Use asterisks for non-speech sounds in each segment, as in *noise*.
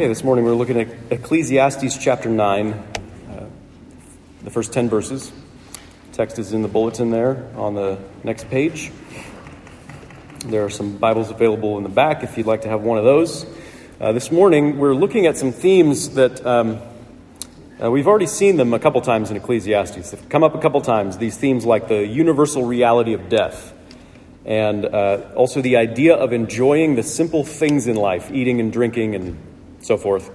Okay, this morning we're looking at Ecclesiastes chapter 9, uh, the first 10 verses. Text is in the bulletin there on the next page. There are some Bibles available in the back if you'd like to have one of those. Uh, this morning we're looking at some themes that um, uh, we've already seen them a couple times in Ecclesiastes. They've come up a couple times, these themes like the universal reality of death and uh, also the idea of enjoying the simple things in life, eating and drinking and so forth.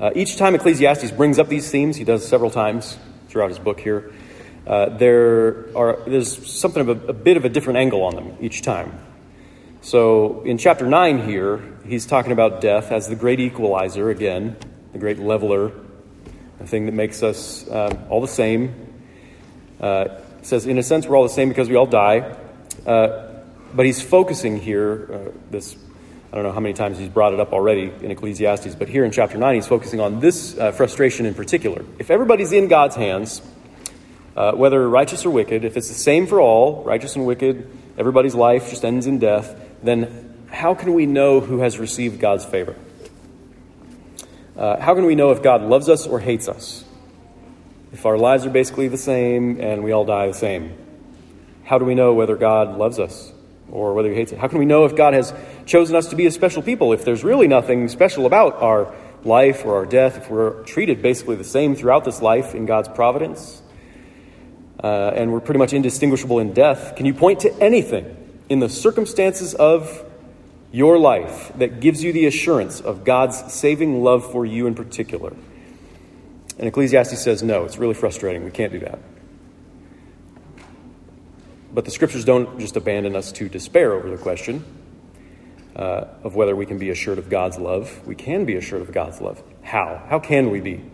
Uh, each time Ecclesiastes brings up these themes, he does several times throughout his book here, uh, there are, there's something of a, a bit of a different angle on them each time. So in chapter 9 here, he's talking about death as the great equalizer, again, the great leveler, the thing that makes us um, all the same. Uh, says, in a sense, we're all the same because we all die. Uh, but he's focusing here, uh, this I don't know how many times he's brought it up already in Ecclesiastes, but here in chapter 9, he's focusing on this uh, frustration in particular. If everybody's in God's hands, uh, whether righteous or wicked, if it's the same for all, righteous and wicked, everybody's life just ends in death, then how can we know who has received God's favor? Uh, how can we know if God loves us or hates us? If our lives are basically the same and we all die the same, how do we know whether God loves us or whether he hates it? How can we know if God has chosen us to be a special people if there's really nothing special about our life or our death, if we're treated basically the same throughout this life in God's providence, uh, and we're pretty much indistinguishable in death? Can you point to anything in the circumstances of your life that gives you the assurance of God's saving love for you in particular? And Ecclesiastes says, no, it's really frustrating. We can't do that. But the scriptures don't just abandon us to despair over the question uh, of whether we can be assured of God's love. We can be assured of God's love. How? How can we be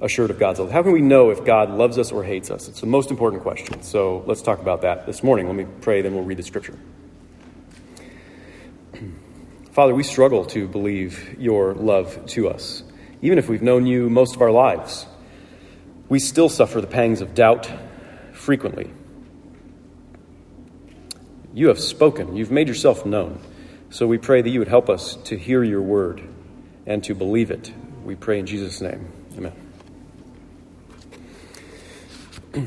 assured of God's love? How can we know if God loves us or hates us? It's the most important question. So let's talk about that this morning. Let me pray, then we'll read the scripture. *clears throat* Father, we struggle to believe your love to us. Even if we've known you most of our lives, we still suffer the pangs of doubt frequently. You have spoken, you've made yourself known. So we pray that you would help us to hear your word and to believe it. We pray in Jesus' name. Amen. *clears throat*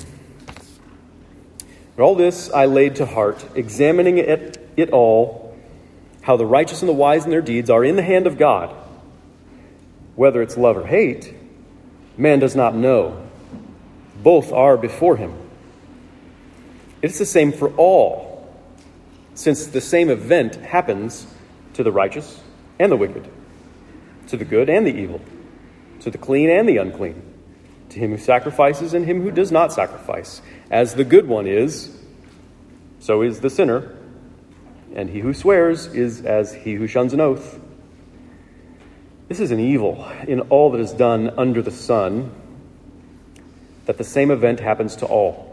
all this I laid to heart, examining it, it all, how the righteous and the wise in their deeds are in the hand of God. Whether it's love or hate, man does not know. Both are before him. It's the same for all since the same event happens to the righteous and the wicked, to the good and the evil, to the clean and the unclean, to him who sacrifices and him who does not sacrifice. As the good one is, so is the sinner, and he who swears is as he who shuns an oath. This is an evil in all that is done under the sun, that the same event happens to all.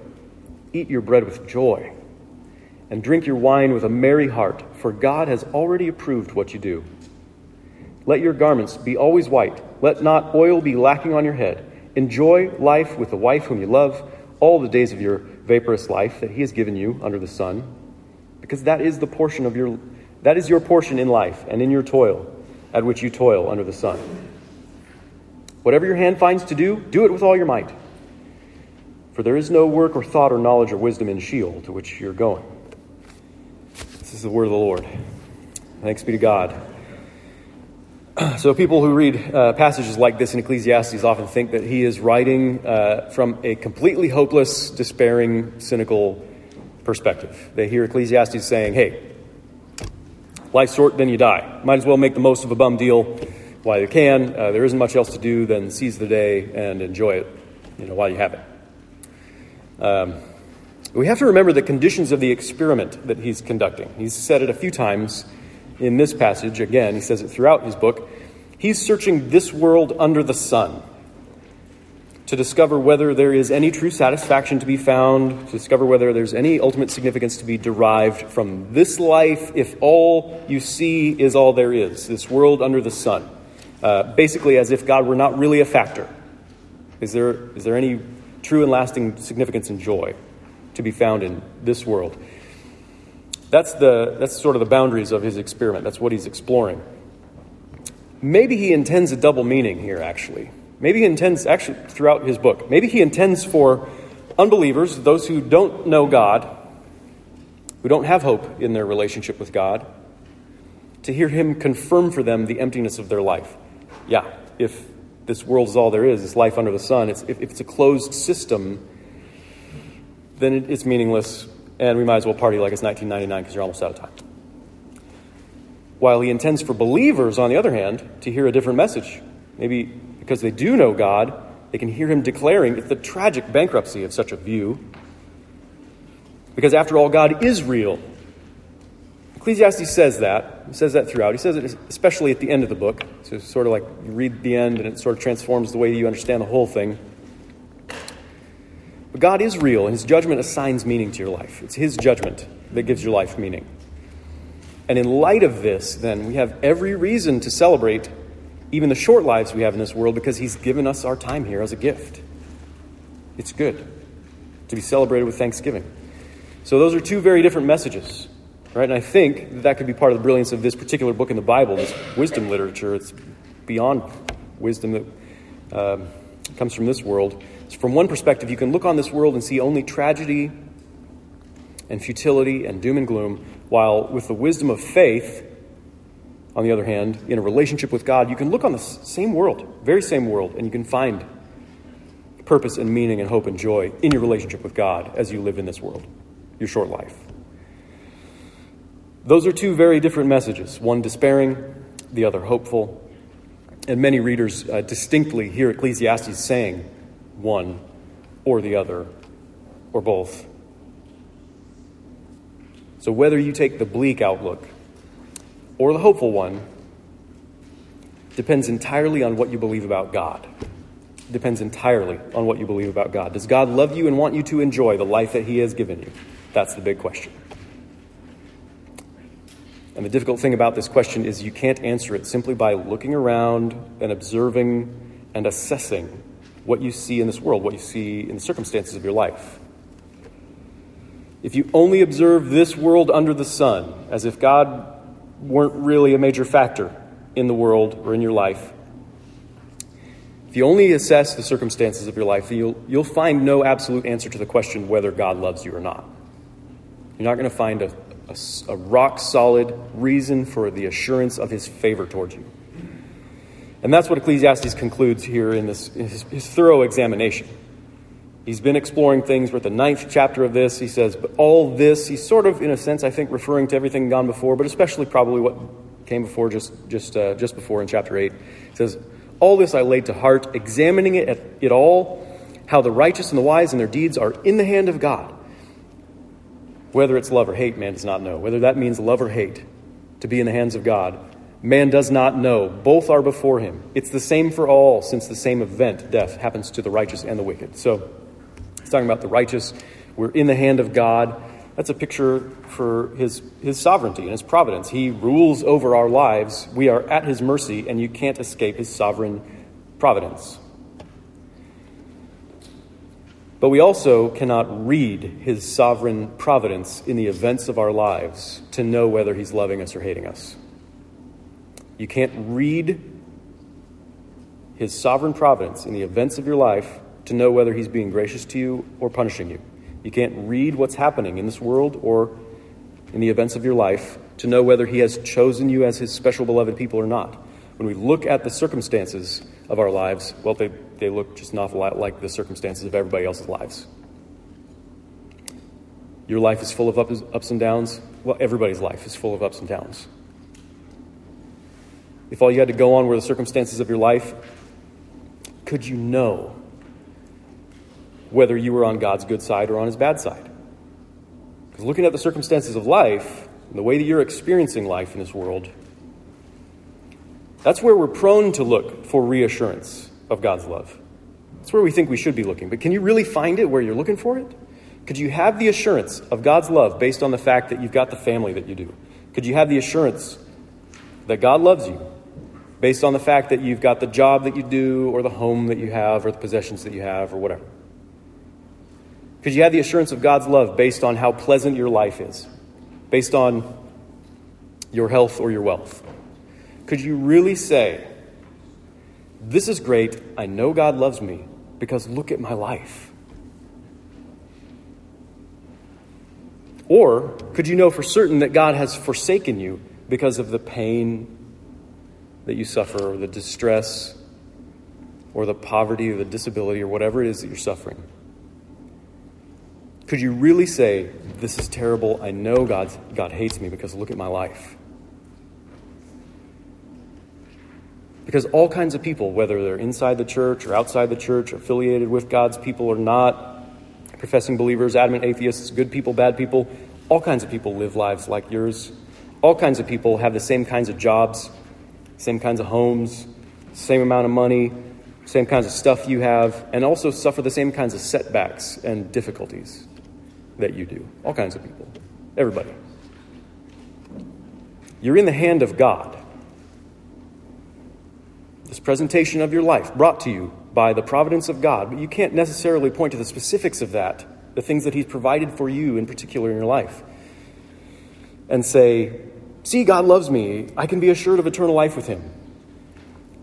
Eat your bread with joy, and drink your wine with a merry heart, for God has already approved what you do. Let your garments be always white, let not oil be lacking on your head. Enjoy life with the wife whom you love all the days of your vaporous life that he has given you under the sun, because that is the portion of your that is your portion in life and in your toil, at which you toil under the sun. Whatever your hand finds to do, do it with all your might for there is no work or thought or knowledge or wisdom in Sheol to which you're going. This is the word of the Lord. Thanks be to God. *clears throat* So, people who read uh, passages like this in Ecclesiastes often think that he is writing uh, from a completely hopeless, despairing, cynical perspective. They hear Ecclesiastes saying, hey, life's short, then you die. Might as well make the most of a bum deal while you can. Uh, there isn't much else to do than seize the day and enjoy it you know, while you have it. Um, we have to remember the conditions of the experiment that he's conducting. He's said it a few times in this passage, again, he says it throughout his book, he's searching this world under the sun to discover whether there is any true satisfaction to be found, to discover whether there's any ultimate significance to be derived from this life if all you see is all there is, this world under the sun. Uh, basically, as if God were not really a factor. Is there, is there any true and lasting significance and joy to be found in this world? That's, the, that's sort of the boundaries of his experiment. That's what he's exploring. Maybe he intends a double meaning here, actually. Maybe he intends, actually, throughout his book, maybe he intends for unbelievers, those who don't know God, who don't have hope in their relationship with God, to hear him confirm for them the emptiness of their life. Yeah, if this world is all there is, this life under the sun, it's, if, if it's a closed system, then it, it's meaningless and we might as well party like it's 1999 because you're almost out of time. While he intends for believers, on the other hand, to hear a different message. Maybe because they do know God, they can hear him declaring it's the tragic bankruptcy of such a view. Because after all, God is real. Ecclesiastes says that. He says that throughout. He says it especially at the end of the book. So it's sort of like you read the end and it sort of transforms the way you understand the whole thing. But God is real, and His judgment assigns meaning to your life. It's His judgment that gives your life meaning. And in light of this, then, we have every reason to celebrate even the short lives we have in this world because He's given us our time here as a gift. It's good to be celebrated with thanksgiving. So, those are two very different messages, right? And I think that, could be part of the brilliance of this particular book in the Bible, this wisdom literature. It's beyond wisdom that um, comes from this world. So from one perspective, you can look on this world and see only tragedy and futility and doom and gloom, while with the wisdom of faith, on the other hand, in a relationship with God, you can look on the same world, very same world, and you can find purpose and meaning and hope and joy in your relationship with God as you live in this world, your short life. Those are two very different messages one despairing, the other hopeful. And many readers uh, distinctly hear Ecclesiastes saying, one or the other or both. So, whether you take the bleak outlook or the hopeful one depends entirely on what you believe about God. Depends entirely on what you believe about God. Does God love you and want you to enjoy the life that He has given you? That's the big question. And the difficult thing about this question is you can't answer it simply by looking around and observing and assessing what you see in this world, what you see in the circumstances of your life. If you only observe this world under the sun, as if God weren't really a major factor in the world or in your life, if you only assess the circumstances of your life, you'll, you'll find no absolute answer to the question whether God loves you or not. You're not going to find a, a, a rock solid reason for the assurance of his favor towards you. And that's what Ecclesiastes concludes here in this his, his thorough examination. He's been exploring things. We're at the ninth chapter of this. He says, but all this, he's sort of, in a sense, I think, referring to everything gone before, but especially probably what came before, just just uh, just before in chapter eight. He says, all this I laid to heart, examining it, it all, how the righteous and the wise and their deeds are in the hand of God. Whether it's love or hate, man does not know. Whether that means love or hate, to be in the hands of God, Man does not know. Both are before him. It's the same for all, since the same event, death, happens to the righteous and the wicked. So he's talking about the righteous. We're in the hand of God. That's a picture for his, his sovereignty and his providence. He rules over our lives. We are at his mercy, and you can't escape his sovereign providence. But we also cannot read his sovereign providence in the events of our lives to know whether he's loving us or hating us. You can't read his sovereign providence in the events of your life to know whether he's being gracious to you or punishing you. You can't read what's happening in this world or in the events of your life to know whether he has chosen you as his special beloved people or not. When we look at the circumstances of our lives, well, they, they look just an awful lot like the circumstances of everybody else's lives. Your life is full of ups and downs. Well, everybody's life is full of ups and downs if all you had to go on were the circumstances of your life, could you know whether you were on God's good side or on his bad side? Because looking at the circumstances of life, and the way that you're experiencing life in this world, that's where we're prone to look for reassurance of God's love. That's where we think we should be looking. But can you really find it where you're looking for it? Could you have the assurance of God's love based on the fact that you've got the family that you do? Could you have the assurance that God loves you based on the fact that you've got the job that you do, or the home that you have, or the possessions that you have, or whatever? Could you have the assurance of God's love based on how pleasant your life is, based on your health or your wealth? Could you really say, This is great, I know God loves me, because look at my life? Or could you know for certain that God has forsaken you because of the pain that you suffer, or the distress, or the poverty, or the disability, or whatever it is that you're suffering? Could you really say, This is terrible, I know God's, God hates me because look at my life? Because all kinds of people, whether they're inside the church or outside the church, affiliated with God's people or not, professing believers, adamant atheists, good people, bad people, all kinds of people live lives like yours. All kinds of people have the same kinds of jobs, same kinds of homes, same amount of money, same kinds of stuff you have, and also suffer the same kinds of setbacks and difficulties that you do. All kinds of people. Everybody. You're in the hand of God. This presentation of your life brought to you by the providence of God, but you can't necessarily point to the specifics of that, the things that He's provided for you in particular in your life, and say, See, God loves me. I can be assured of eternal life with Him.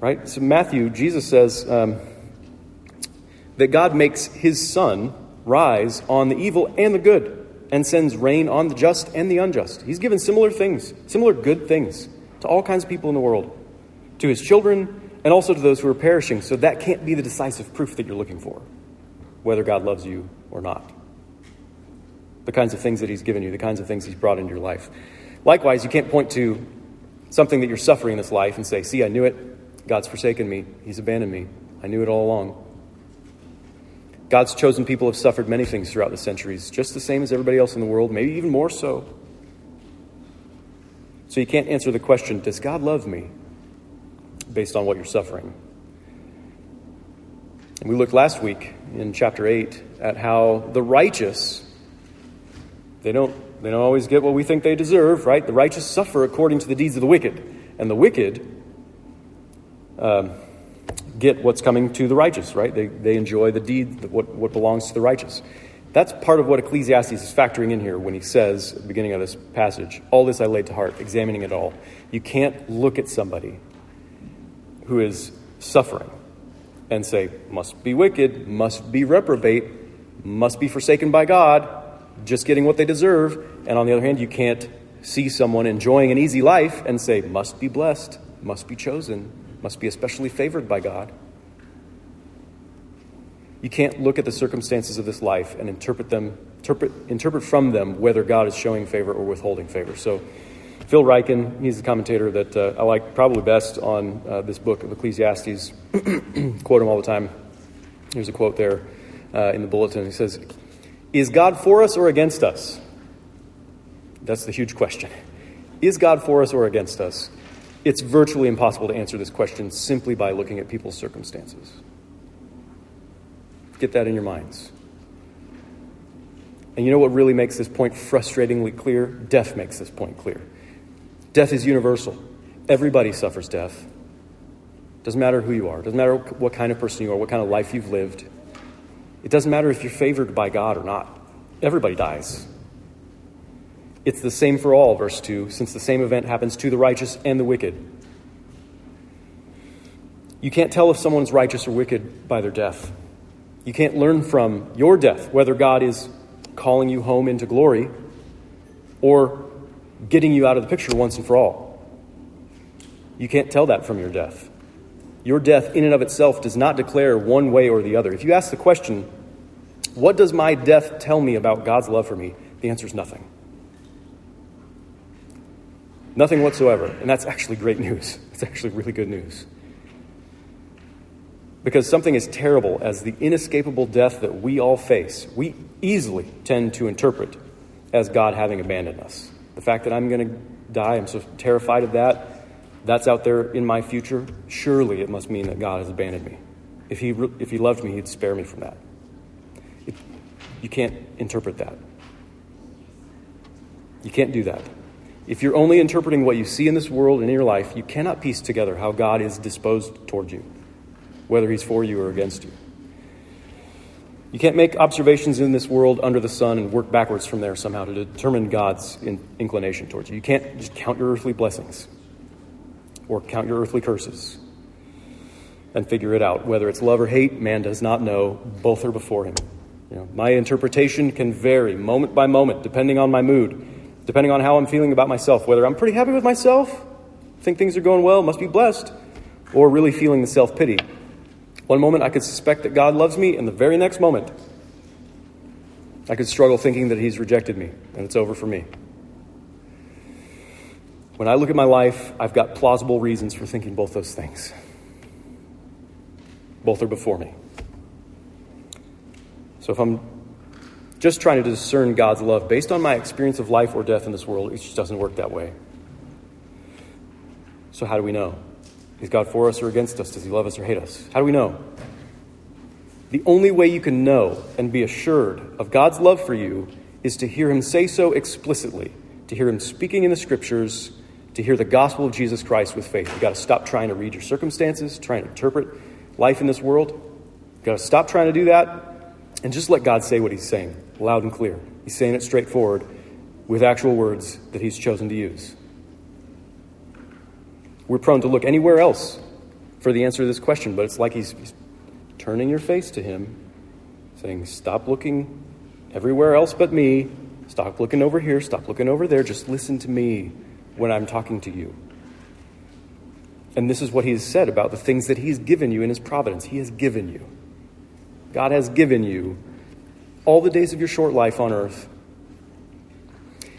Right? So, Matthew, Jesus says um, that God makes His sun rise on the evil and the good and sends rain on the just and the unjust. He's given similar things, similar good things to all kinds of people in the world, to His children and also to those who are perishing. So that can't be the decisive proof that you're looking for, whether God loves you or not. The kinds of things that He's given you, the kinds of things He's brought into your life. Likewise, you can't point to something that you're suffering in this life and say, See, I knew it. God's forsaken me. He's abandoned me. I knew it all along. God's chosen people have suffered many things throughout the centuries, just the same as everybody else in the world, maybe even more so. So you can't answer the question, Does God love me? Based on what you're suffering. And we looked last week in chapter 8 at how the righteous, they don't, they don't always get what we think they deserve, right? The righteous suffer according to the deeds of the wicked. And the wicked um, get what's coming to the righteous, right? They, they enjoy the deed, what, what belongs to the righteous. That's part of what Ecclesiastes is factoring in here when he says, at the beginning of this passage, all this I laid to heart, examining it all. You can't look at somebody who is suffering and say, must be wicked, must be reprobate, must be forsaken by God, just getting what they deserve. And on the other hand, you can't see someone enjoying an easy life and say, must be blessed, must be chosen, must be especially favored by God. You can't look at the circumstances of this life and interpret them, interpret, interpret from them whether God is showing favor or withholding favor. So Phil Ryken, he's the commentator that uh, I like probably best on uh, this book of Ecclesiastes. *clears throat* quote him all the time. Here's a quote there uh, in the bulletin. He says, Is God for us or against us? That's the huge question. Is God for us or against us? It's virtually impossible to answer this question simply by looking at people's circumstances. Get that in your minds. And you know what really makes this point frustratingly clear? Death makes this point clear. Death is universal. Everybody suffers death. Doesn't matter who you are, doesn't matter what kind of person you are, what kind of life you've lived. It doesn't matter if you're favored by God or not. Everybody dies. It's the same for all, verse 2, since the same event happens to the righteous and the wicked. You can't tell if someone's righteous or wicked by their death. You can't learn from your death whether God is calling you home into glory or getting you out of the picture once and for all. You can't tell that from your death. Your death, in and of itself, does not declare one way or the other. If you ask the question, What does my death tell me about God's love for me? the answer is nothing. Nothing whatsoever. And that's actually great news. *laughs* It's actually really good news. Because something as terrible as the inescapable death that we all face, we easily tend to interpret as God having abandoned us. The fact that I'm going to die, I'm so terrified of that. That's out there in my future. Surely it must mean that God has abandoned me. If he, if he loved me, he'd spare me from that. It, you can't interpret that. You can't do that. If you're only interpreting what you see in this world and in your life, you cannot piece together how God is disposed toward you, whether he's for you or against you. You can't make observations in this world under the sun and work backwards from there somehow to determine God's in- inclination towards you. You can't just count your earthly blessings or count your earthly curses and figure it out. Whether it's love or hate, man does not know. Both are before him. You know, my interpretation can vary moment by moment, depending on my mood, depending on how I'm feeling about myself, whether I'm pretty happy with myself, think things are going well, must be blessed, or really feeling the self pity one moment I could suspect that God loves me, and the very next moment I could struggle thinking that He's rejected me and it's over for me. When I look at my life, I've got plausible reasons for thinking both those things. Both are before me. So if I'm just trying to discern God's love based on my experience of life or death in this world, it just doesn't work that way. So, how do we know? Is God for us or against us? Does he love us or hate us? How do we know? The only way you can know and be assured of God's love for you is to hear him say so explicitly, to hear him speaking in the scriptures, to hear the gospel of Jesus Christ with faith. You've got to stop trying to read your circumstances, trying to interpret life in this world. You've got to stop trying to do that and just let God say what he's saying, loud and clear. He's saying it straightforward with actual words that he's chosen to use. We're prone to look anywhere else for the answer to this question, but it's like he's, he's turning your face to him, saying, Stop looking everywhere else but me. Stop looking over here. Stop looking over there. Just listen to me when I'm talking to you. And this is what he has said about the things that he's given you in his providence. He has given you. God has given you all the days of your short life on earth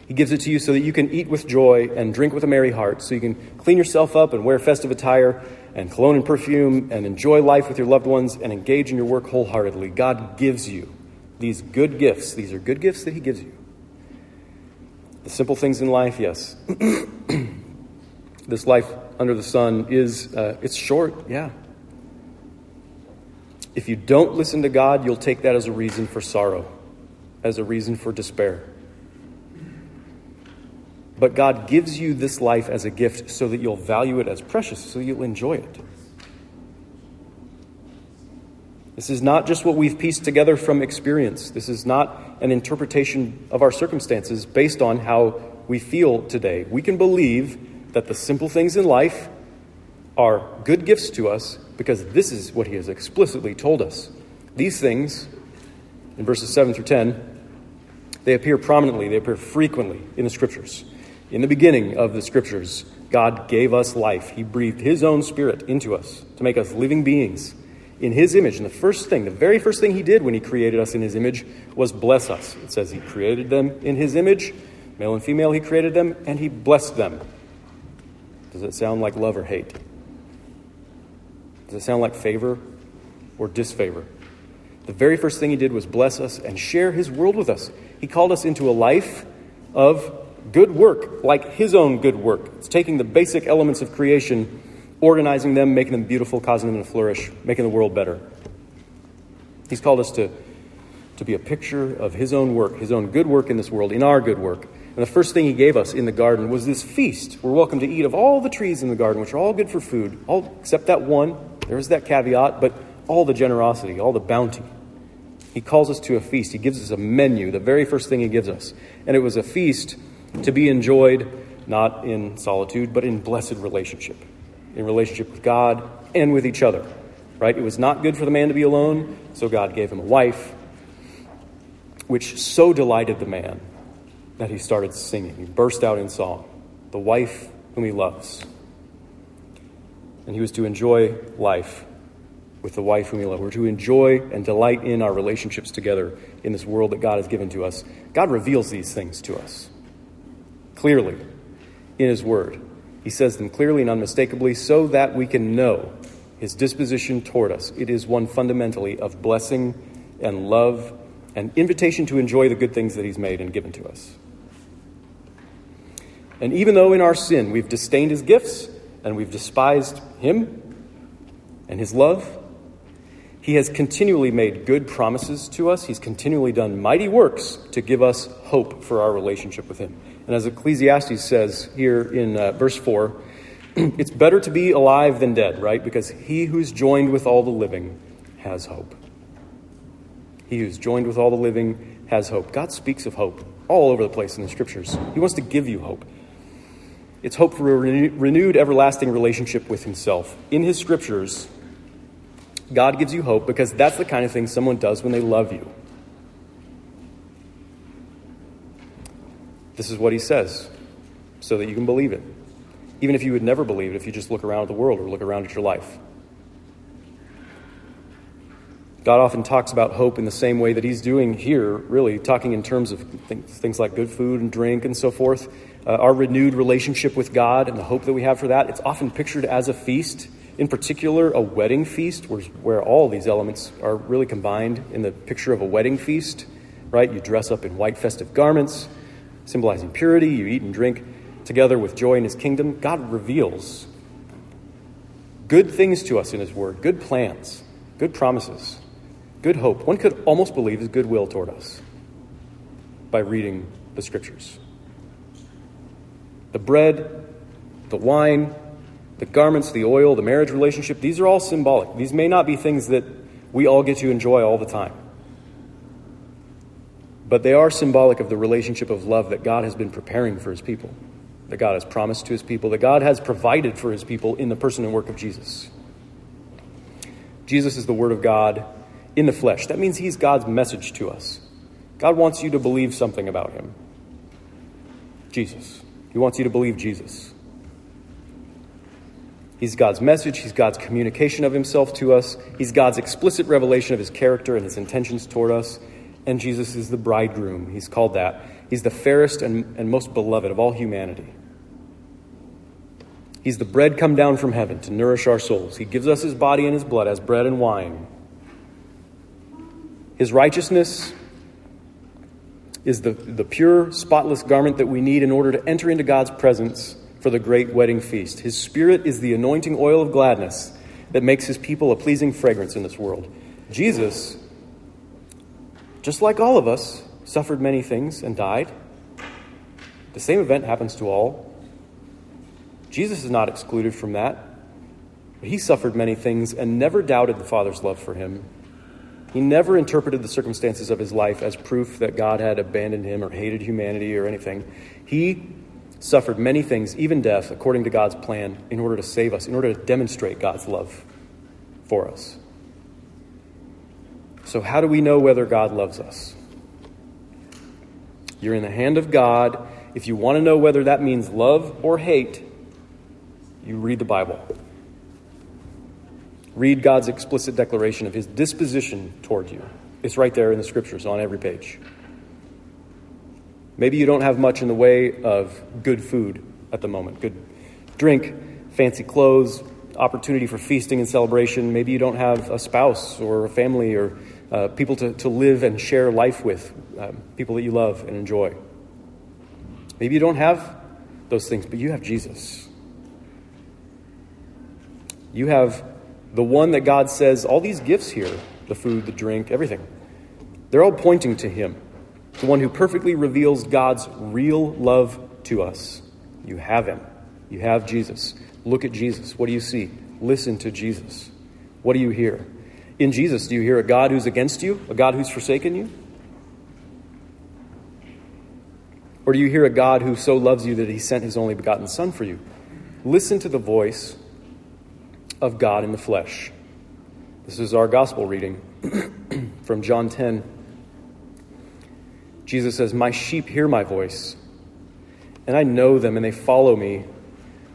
he gives it to you so that you can eat with joy and drink with a merry heart, so you can clean yourself up and wear festive attire and cologne and perfume and enjoy life with your loved ones and engage in your work wholeheartedly. God gives you these good gifts. These are good gifts that He gives you. The simple things in life, yes. *clears throat* this life under the sun is uh, it's short, yeah. If you don't listen to God, you'll take that as a reason for sorrow, as a reason for despair. But God gives you this life as a gift so that you'll value it as precious, so you'll enjoy it. This is not just what we've pieced together from experience. This is not an interpretation of our circumstances based on how we feel today. We can believe that the simple things in life are good gifts to us because this is what He has explicitly told us. These things, in verses 7 through 10, they appear prominently, they appear frequently in the Scriptures. In the beginning of the scriptures, God gave us life. He breathed His own spirit into us to make us living beings in His image. And the first thing, the very first thing He did when He created us in His image was bless us. It says He created them in His image, male and female, He created them, and He blessed them. Does it sound like love or hate? Does it sound like favor or disfavor? The very first thing He did was bless us and share His world with us. He called us into a life of good work, like his own good work. It's taking the basic elements of creation, organizing them, making them beautiful, causing them to flourish, making the world better. He's called us to, to be a picture of his own work, his own good work in this world, in our good work. And the first thing he gave us in the garden was this feast. We're welcome to eat of all the trees in the garden, which are all good for food, all except that one. There's that caveat, but all the generosity, all the bounty. He calls us to a feast. He gives us a menu, the very first thing he gives us. And it was a feast to be enjoyed not in solitude, but in blessed relationship, in relationship with God and with each other. Right? It was not good for the man to be alone, so God gave him a wife, which so delighted the man that he started singing. He burst out in song, the wife whom he loves. And he was to enjoy life with the wife whom he loved. We're to enjoy and delight in our relationships together in this world that God has given to us. God reveals these things to us clearly in His Word. He says them clearly and unmistakably so that we can know His disposition toward us. It is one fundamentally of blessing and love and invitation to enjoy the good things that He's made and given to us. And even though in our sin we've disdained his gifts and we've despised him and his love, he has continually made good promises to us. He's continually done mighty works to give us hope for our relationship with him. And as Ecclesiastes says here in uh, verse 4, *clears throat* it's better to be alive than dead, right? Because he who's joined with all the living has hope. He who's joined with all the living has hope. God speaks of hope all over the place in the scriptures. He wants to give you hope. It's hope for a renewed, everlasting relationship with Himself. In His scriptures, God gives you hope because that's the kind of thing someone does when they love you. This is what He says so that you can believe it. Even if you would never believe it if you just look around at the world or look around at your life. God often talks about hope in the same way that He's doing here, really, talking in terms of things like good food and drink and so forth. Uh, our renewed relationship with God and the hope that we have for that, it's often pictured as a feast, in particular, a wedding feast, where, where all these elements are really combined in the picture of a wedding feast, right? You dress up in white festive garments, symbolizing purity, you eat and drink together with joy in His kingdom. God reveals good things to us in His Word, good plans, good promises good hope. One could almost believe his goodwill toward us by reading the scriptures. The bread, the wine, the garments, the oil, the marriage relationship, these are all symbolic. These may not be things that we all get to enjoy all the time. But they are symbolic of the relationship of love that God has been preparing for his people, that God has promised to his people, that God has provided for his people in the person and work of Jesus. Jesus is the Word of God in the flesh. That means he's God's message to us. God wants you to believe something about him. Jesus. He wants you to believe Jesus. He's God's message, He's God's communication of Himself to us, He's God's explicit revelation of His character and His intentions toward us. And Jesus is the bridegroom. He's called that. He's the fairest and, and most beloved of all humanity. He's the bread come down from heaven to nourish our souls. He gives us His body and His blood as bread and wine his righteousness is the, the pure, spotless garment that we need in order to enter into God's presence for the great wedding feast. His spirit is the anointing oil of gladness that makes his people a pleasing fragrance in this world. Jesus, just like all of us, suffered many things and died. The same event happens to all. Jesus is not excluded from that. He suffered many things and never doubted the Father's love for him he never interpreted the circumstances of his life as proof that God had abandoned him or hated humanity or anything. He suffered many things, even death, according to God's plan, in order to save us, in order to demonstrate God's love for us. So, how do we know whether God loves us? You're in the hand of God. If you want to know whether that means love or hate, you read the Bible. Read God's explicit declaration of his disposition toward you. It's right there in the scriptures on every page. Maybe you don't have much in the way of good food at the moment, good drink, fancy clothes, opportunity for feasting and celebration. Maybe you don't have a spouse or a family or uh, people to, to live and share life with, um, people that you love and enjoy. Maybe you don't have those things, but you have Jesus. You have the one that God says, all these gifts here the food, the drink, everything they're all pointing to Him, the one who perfectly reveals God's real love to us. You have Him, you have Jesus. Look at Jesus. What do you see? Listen to Jesus. What do you hear? In Jesus, do you hear a God who's against you, a God who's forsaken you? Or do you hear a God who so loves you that he sent his only begotten Son for you? Listen to the voice of God in the flesh. This is our gospel reading *clears throat* from John 10. Jesus says, My sheep hear my voice, and I know them, and they follow me,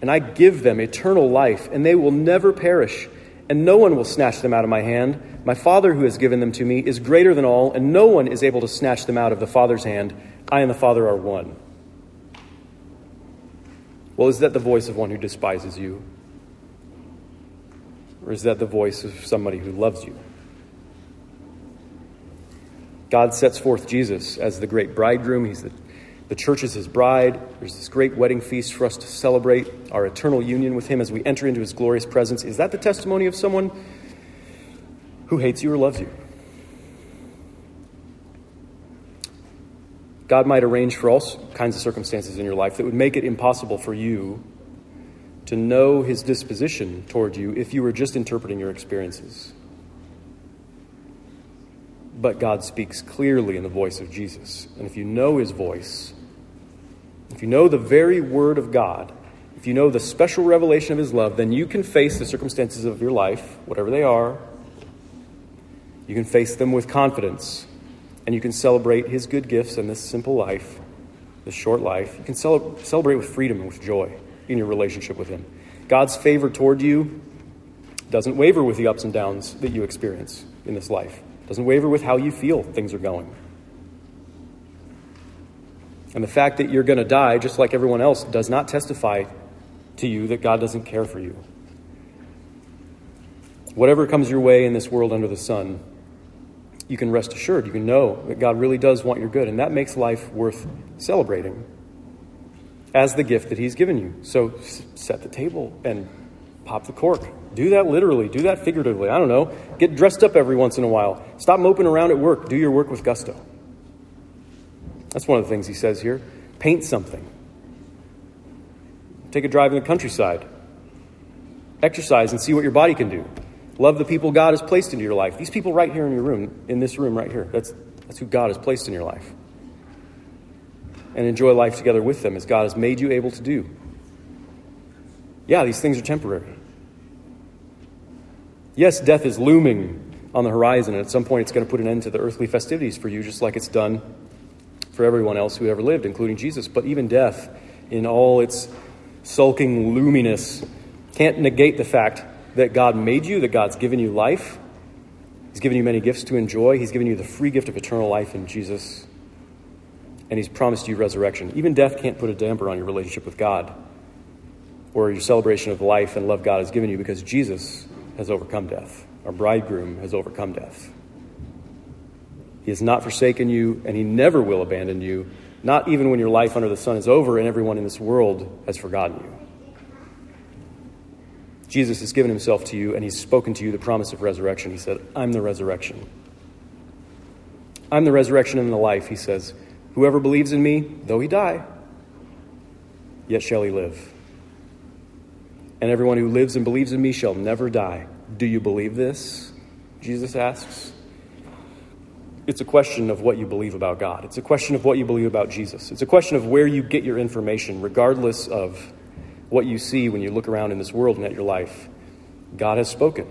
and I give them eternal life, and they will never perish, and no one will snatch them out of my hand. My Father, who has given them to me, is greater than all, and no one is able to snatch them out of the Father's hand. I and the Father are one. Well, is that the voice of one who despises you? Or is that the voice of somebody who loves you? God sets forth Jesus as the great bridegroom. He's the The church is his bride. There's this great wedding feast for us to celebrate our eternal union with him as we enter into his glorious presence. Is that the testimony of someone who hates you or loves you? God might arrange for all kinds of circumstances in your life that would make it impossible for you to know his disposition toward you if you were just interpreting your experiences. But God speaks clearly in the voice of Jesus. And if you know his voice, if you know the very word of God, if you know the special revelation of his love, then you can face the circumstances of your life, whatever they are. You can face them with confidence and you can celebrate his good gifts in this simple life, this short life. You can cel- celebrate with freedom and with joy in your relationship with him. God's favor toward you doesn't waver with the ups and downs that you experience in this life. Doesn't waver with how you feel things are going. And the fact that you're going to die just like everyone else does not testify to you that God doesn't care for you. Whatever comes your way in this world under the sun, you can rest assured, you can know that God really does want your good, and that makes life worth celebrating as the gift that He's given you. So set the table and pop the cork. Do that literally, do that figuratively. I don't know. Get dressed up every once in a while. Stop moping around at work. Do your work with gusto. That's one of the things he says here. Paint something. Take a drive in the countryside. Exercise and see what your body can do. Love the people God has placed into your life. These people right here in your room, in this room right here, that's, that's who God has placed in your life. And enjoy life together with them as God has made you able to do. Yeah, these things are temporary. Yes, death is looming on the horizon, and at some point it's going to put an end to the earthly festivities for you, just like it's done for everyone else who ever lived, including Jesus. But even death, in all its sulking loominess, can't negate the fact that God made you, that God's given you life. He's given you many gifts to enjoy. He's given you the free gift of eternal life in Jesus. And He's promised you resurrection. Even death can't put a damper on your relationship with God or your celebration of life and love God has given you because Jesus has overcome death. Our bridegroom has overcome death. He has not forsaken you, and He never will abandon you, not even when your life under the sun is over and everyone in this world has forgotten you. Jesus has given himself to you and he's spoken to you the promise of resurrection. He said, I'm the resurrection. I'm the resurrection and the life, he says. Whoever believes in me, though he die, yet shall he live. And everyone who lives and believes in me shall never die. Do you believe this? Jesus asks. It's a question of what you believe about God. It's a question of what you believe about Jesus. It's a question of where you get your information, regardless of what you see when you look around in this world and at your life. God has spoken.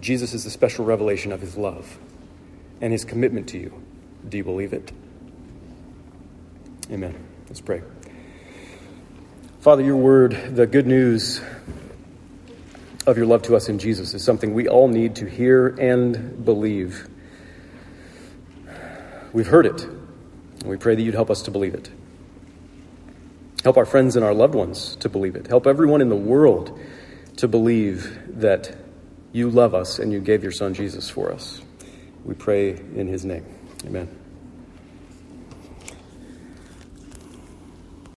Jesus is the special revelation of his love and his commitment to you. Do you believe it? Amen. Let's pray. Father, your word, the good news of your love to us in Jesus, is something we all need to hear and believe. We've heard it, and we pray that you'd help us to believe it. Help our friends and our loved ones to believe it. Help everyone in the world to believe that you love us and you gave your son Jesus for us. We pray in his name. Amen.